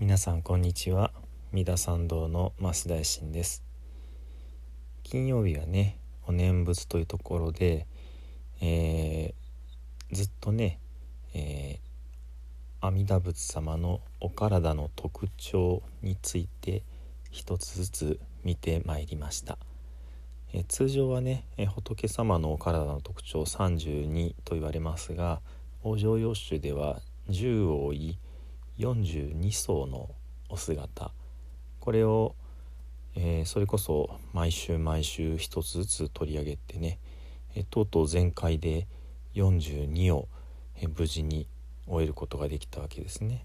皆さんこんにちは。三田参道の増大臣です。金曜日はねお念仏というところで、えー、ずっとね、えー、阿弥陀仏様のお体の特徴について一つずつ見てまいりました、えー、通常はね、え仏様のお体の特徴32と言われますが往生要種では10を追い42層のお姿これを、えー、それこそ毎週毎週一つずつ取り上げてね、えー、とうとう全開で42を、えー、無事に終えることができたわけですね。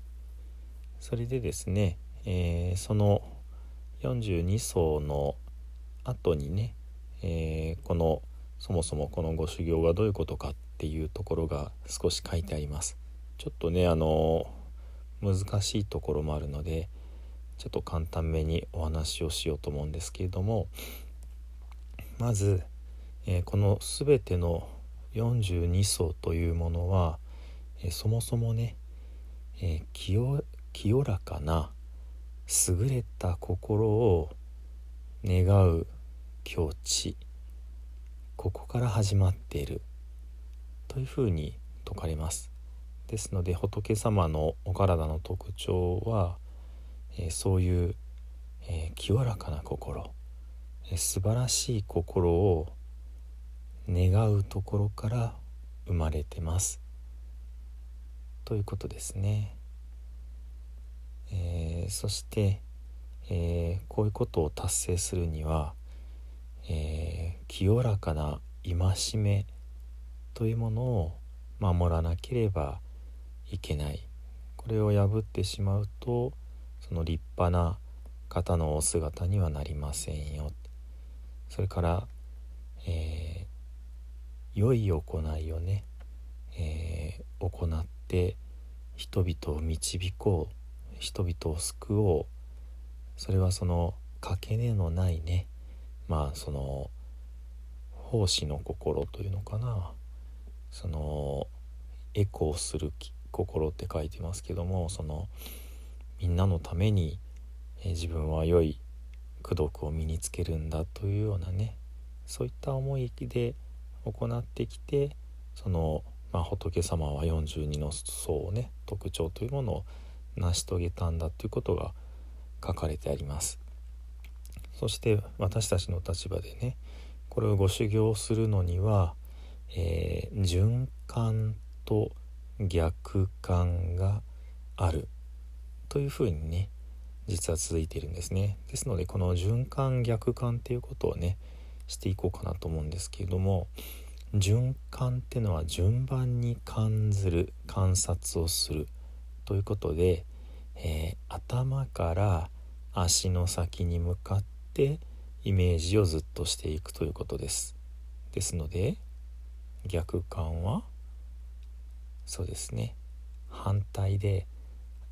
それでですね、えその42層の後にね、えこのそもそもこのご修行がどういうことかっていうところが少し書いてあります。ちょっとねあの難しいところもあるのでちょっと簡単めにお話をしようと思うんですけれどもまず、えー、この全ての42層というものは、えー、そもそもね、えー、清清らかな優れた心を願う境地ここから始まっているというふうに説かれます。ですので仏様のお体の特徴は、えー、そういう、えー、清らかな心、えー、素晴らしい心を願うところから生まれてますということですね。えー、そして、えー、こういうことを達成するには、えー、清らかな戒めというものを守らなければいけない。これを破ってしまうとその立派な方のお姿にはなりませんよ。それから、えー、良い行いをね、えー、行って人々を導こう人々を救おう。それはそのかけねのないねまあその奉仕の心というのかな。そのエコーする心って書いてますけどもそのみんなのために、え、自分は良い功徳を身につけるんだというようなねそういった思いで行ってきてその、まあ、仏様は42の層をね特徴というものを成し遂げたんだということが書かれてあります。そして私たちの立場でねこれをご修行するのには、えー、循環と逆感があるというふうにね実は続いているんですね。ですのでこの循環逆感っていうことをねしていこうかなと思うんですけれども循環っていうのは順番に感ずる観察をするということで、えー、頭から足の先に向かってイメージをずっとしていくということです。ですので逆感はそうですね。反対で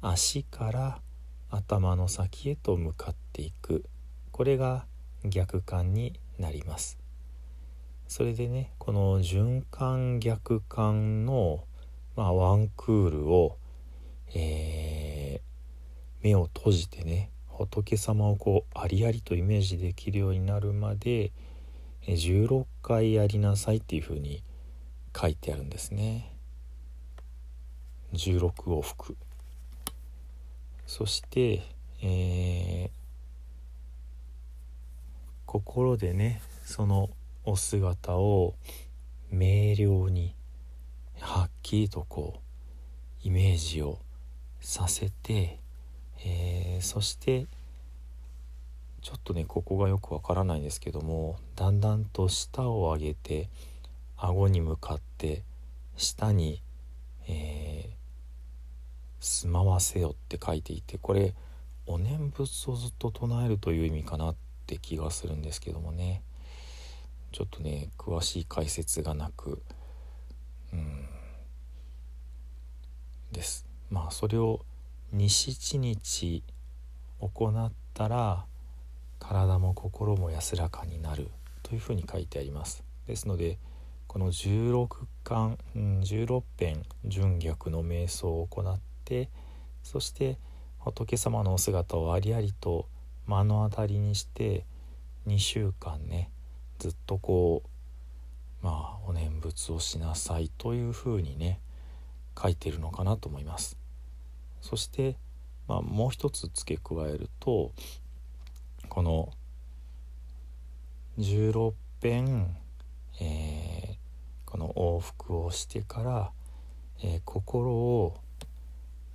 足から頭の先へと向かっていく。これが逆感になります。それでねこの循環逆感の、まあ、ワンクールを、えー、目を閉じてね仏様をこうありありとイメージできるようになるまで16回やりなさいっていうふうに書いてあるんですね。16往復。そして、えー、心でねそのお姿を明瞭にはっきりとこうイメージをさせて、えー、そしてちょっとねここがよくわからないんですけどもだんだんと舌を上げて顎に向かって下に、え、住まわせよって書いていてこれお念仏をずっと唱えるという意味かなって気がするんですけどもね。ちょっとね詳しい解説がなくうんです。まあそれを27日行ったら体も心も安らかになるというふうに書いてあります。ですのでこの16巻、16編純逆の瞑想を行ってそして仏様のお姿をありありと目の当たりにして2週間ねずっとこうまあお念仏をしなさいというふうにね書いてるのかなと思います。そして、まあ、もう一つ付け加えるとこの16遍、えー、この往復をしてから、えー、心を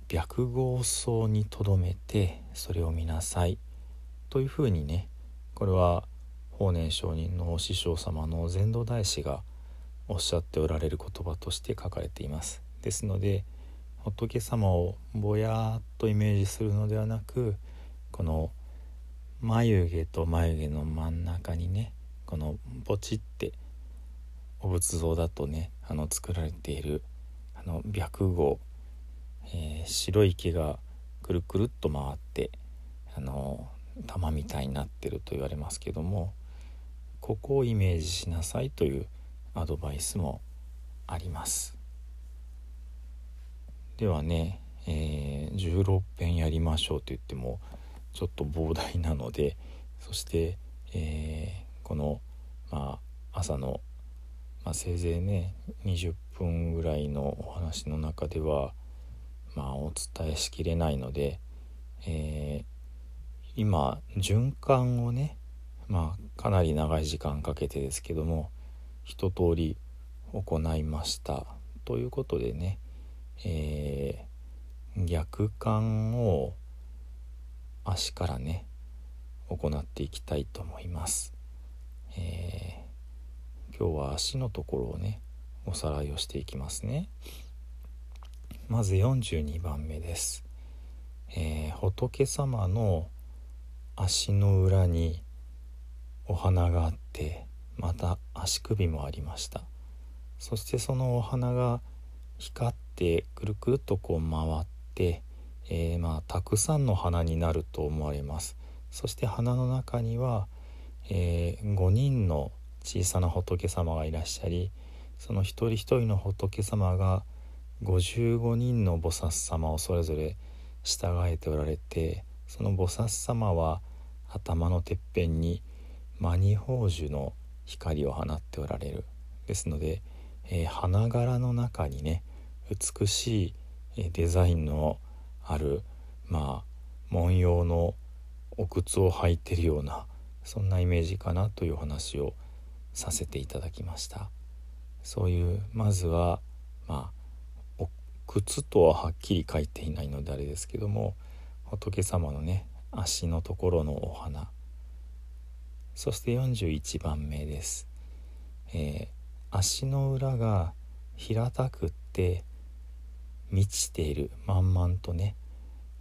白毫層にとどめてそれを見なさい。というふうにねこれは法然上人の師匠様の禅道大師がおっしゃっておられる言葉として書かれています。ですので仏様をぼやっとイメージするのではなくこの眉毛と眉毛の真ん中にねこのポチってお仏像だとねあの作られているあの白毫えー、白い毛がくるくるっと回ってあの玉みたいになってると言われますけどもここをイメージしなさいというアドバイスもあります。ではね、えー、16編やりましょうと言ってもちょっと膨大なのでそして、えー、この、まあ、朝の、まあ、せいぜいね20分ぐらいのお話の中ではまあ、お伝えしきれないので、えー、今循環をね、まあ、かなり長い時間かけてですけども一通り行いましたということでね、えー、逆感を足からね行っていきたいと思います、えー、今日は足のところをねおさらいをしていきますね。まず42番目です、えー、仏様の足の裏にお花があってまた足首もありました。そしてそのお花が光ってくるくるとこう回って、えー、まあたくさんの花になると思われます。そして花の中には、えー、5人の小さな仏様がいらっしゃりその一人一人の仏様が55人の菩薩様をそれぞれ従えておられてその菩薩様は頭のてっぺんにマニ宝珠の光を放っておられる。ですので、えー、花柄の中にね美しいデザインのあるまあ文様のお靴を履いてるようなそんなイメージかなという話をさせていただきました。そういうまずはまあ靴とははっきり書いていないのであれですけども仏様のね足のところのお花。そして41番目です、えー、足の裏が平たくって満ちている満々とね、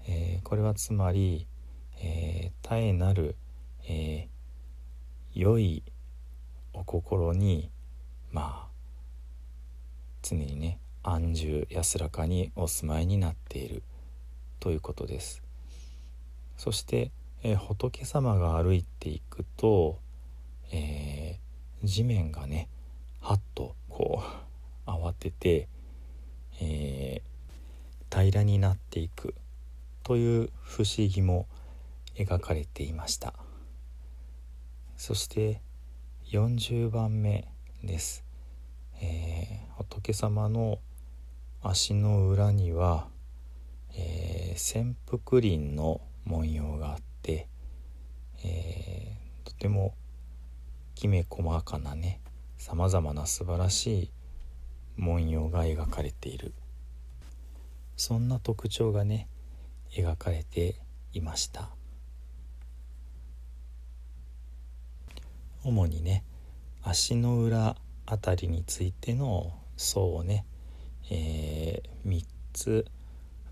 えー、これはつまり、えー、絶えなる、えー良いお心にまあ常にね安住安らかにお住まいになっているということです。そして、え、仏様が歩いていくと、えー、地面がねはっとこう 慌てて、えー、平らになっていくという不思議も描かれていました。そして40番目です、えー、仏様の足の裏には、えー、潜伏林の文様があって、えー、とてもきめ細かなねさまざまな素晴らしい文様が描かれている。そんな特徴がね描かれていました。主にね足の裏あたりについての層をねえー、3つ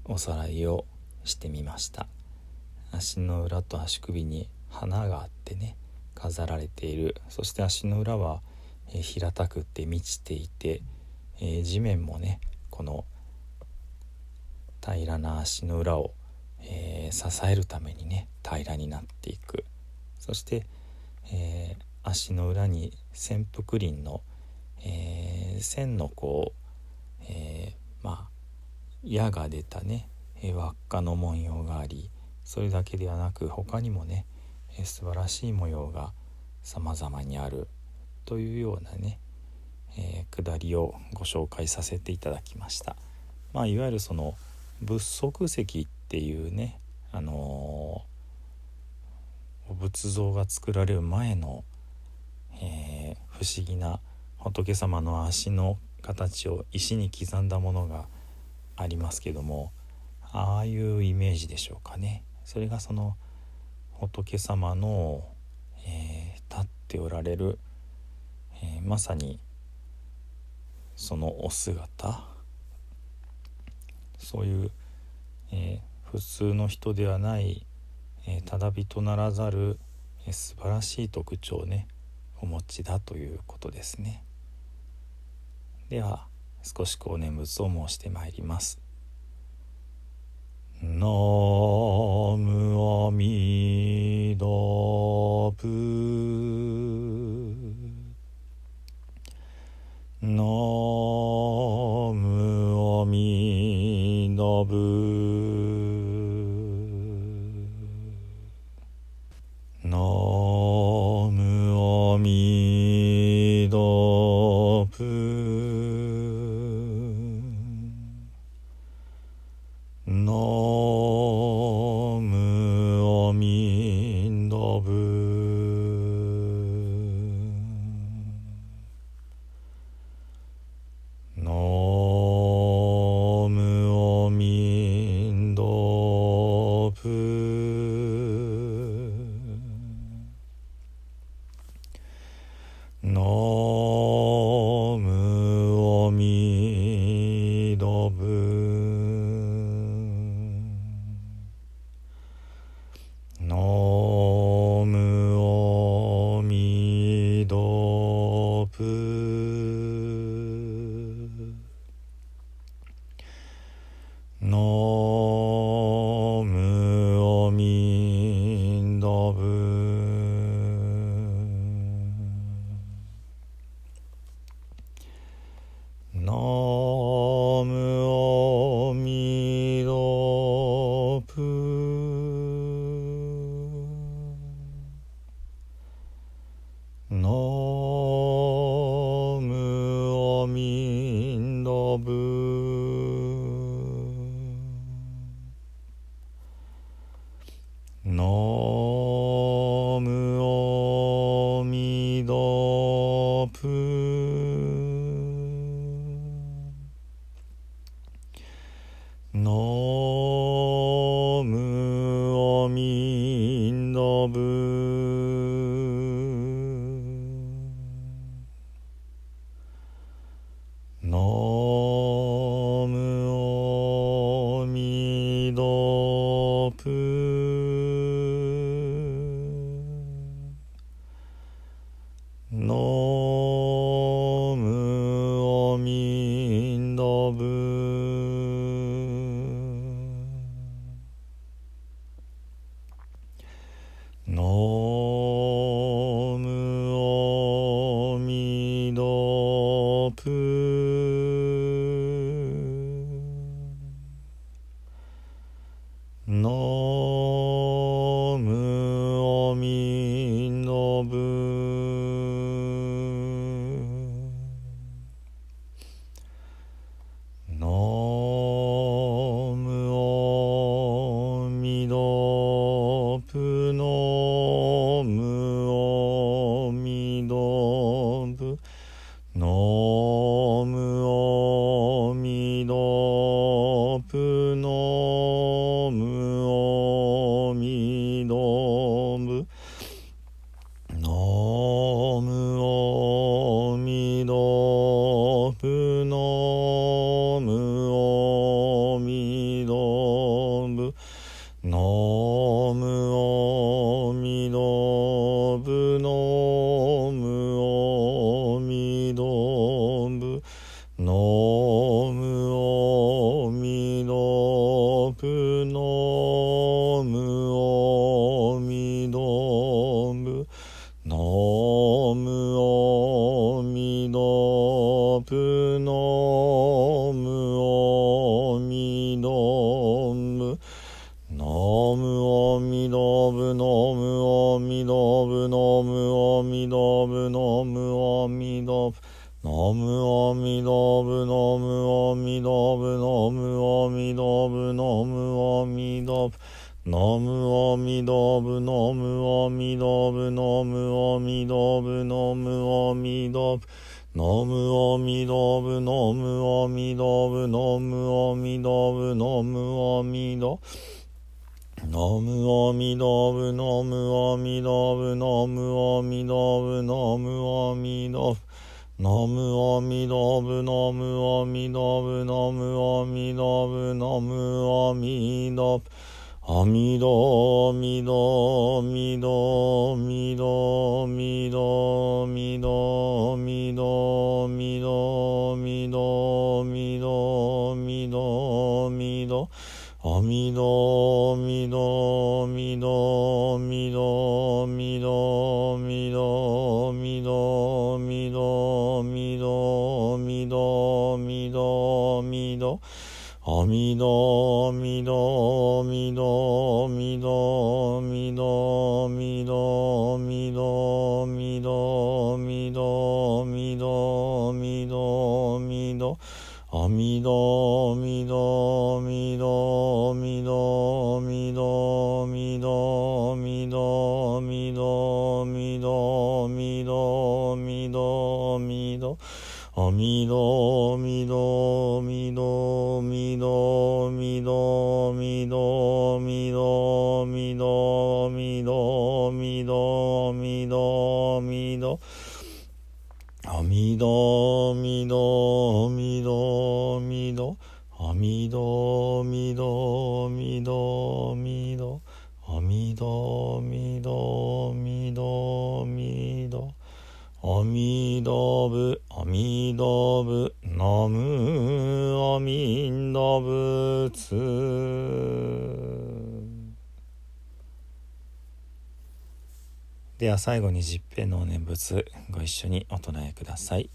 おさらいをしてみました。足の裏と足首に花があってね飾られている。そして足の裏は、えー、平たくって満ちていて、えー、地面もねこの平らな足の裏を、え、支えるためにね平らになっていく。そして、え足の裏に潜伏林の、え線のこうえー、まあ矢が出たね、え輪っかの文様がありそれだけではなく他にもね、え素晴らしい模様が様々にあるというようなね、えー、下りをご紹介させていただきました。まあ、いわゆるその仏足石っていうね、あのー、仏像が作られる前の、えー、不思議な仏様の足の形を石に刻んだものがありますけどもああいうイメージでしょうかねそれがその仏様の、えー、立っておられる、えー、まさにそのお姿そういう、えー、普通の人ではない、えただ人ならざる、え素晴らしい特徴をねお持ちだということですね。では少しこう念仏を申してまいります。ナムアミダプナプノブナムアミダブナムアミダブナムアミダブナムアミダブナムアミダブナムアミダブナムアミダブナムアミダブナムアミダブナムアミダブナムアミダブナムアミダブナムアミダブナムアミのむおみのぶのむおみのぶのむおみのぶのむおみのぶのむおみのぶのむおみのぶのむおみのぶのむおみのぶあみどみどみどみどみどみどみどみどみどみどみどみどみど阿弥陀弥陀弥陀弥陀弥陀弥陀弥陀弥陀弥陀弥陀弥陀弥陀阿弥陀弥陀弥陀弥陀弥陀弥陀弥陀弥陀弥陀弥陀弥陀弥陀阿弥陀弥陀弥陀弥陀弥陀弥陀弥陀弥陀弥陀弥陀弥陀弥陀阿弥陀弥陀弥陀弥陀弥陀弥陀弥陀弥陀弥陀弥陀弥陀弥陀阿弥陀弥陀弥陀弥陀阿弥陀弥陀弥陀弥陀阿弥陀弥陀弥陀弥陀阿弥陀仏阿弥陀仏ナムアミンダ仏では最後に十平の念仏ご一緒にお唱えください。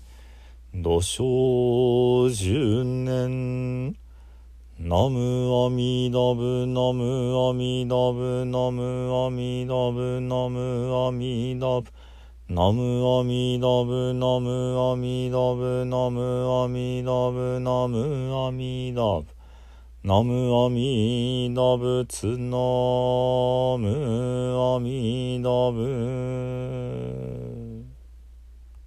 土生十年ナムアミダブナムアミダブナムアミダブナムアミダブナムアミダブナムアミダブナムアミダブナムアミダブナムアミダ仏ナムアミダ仏。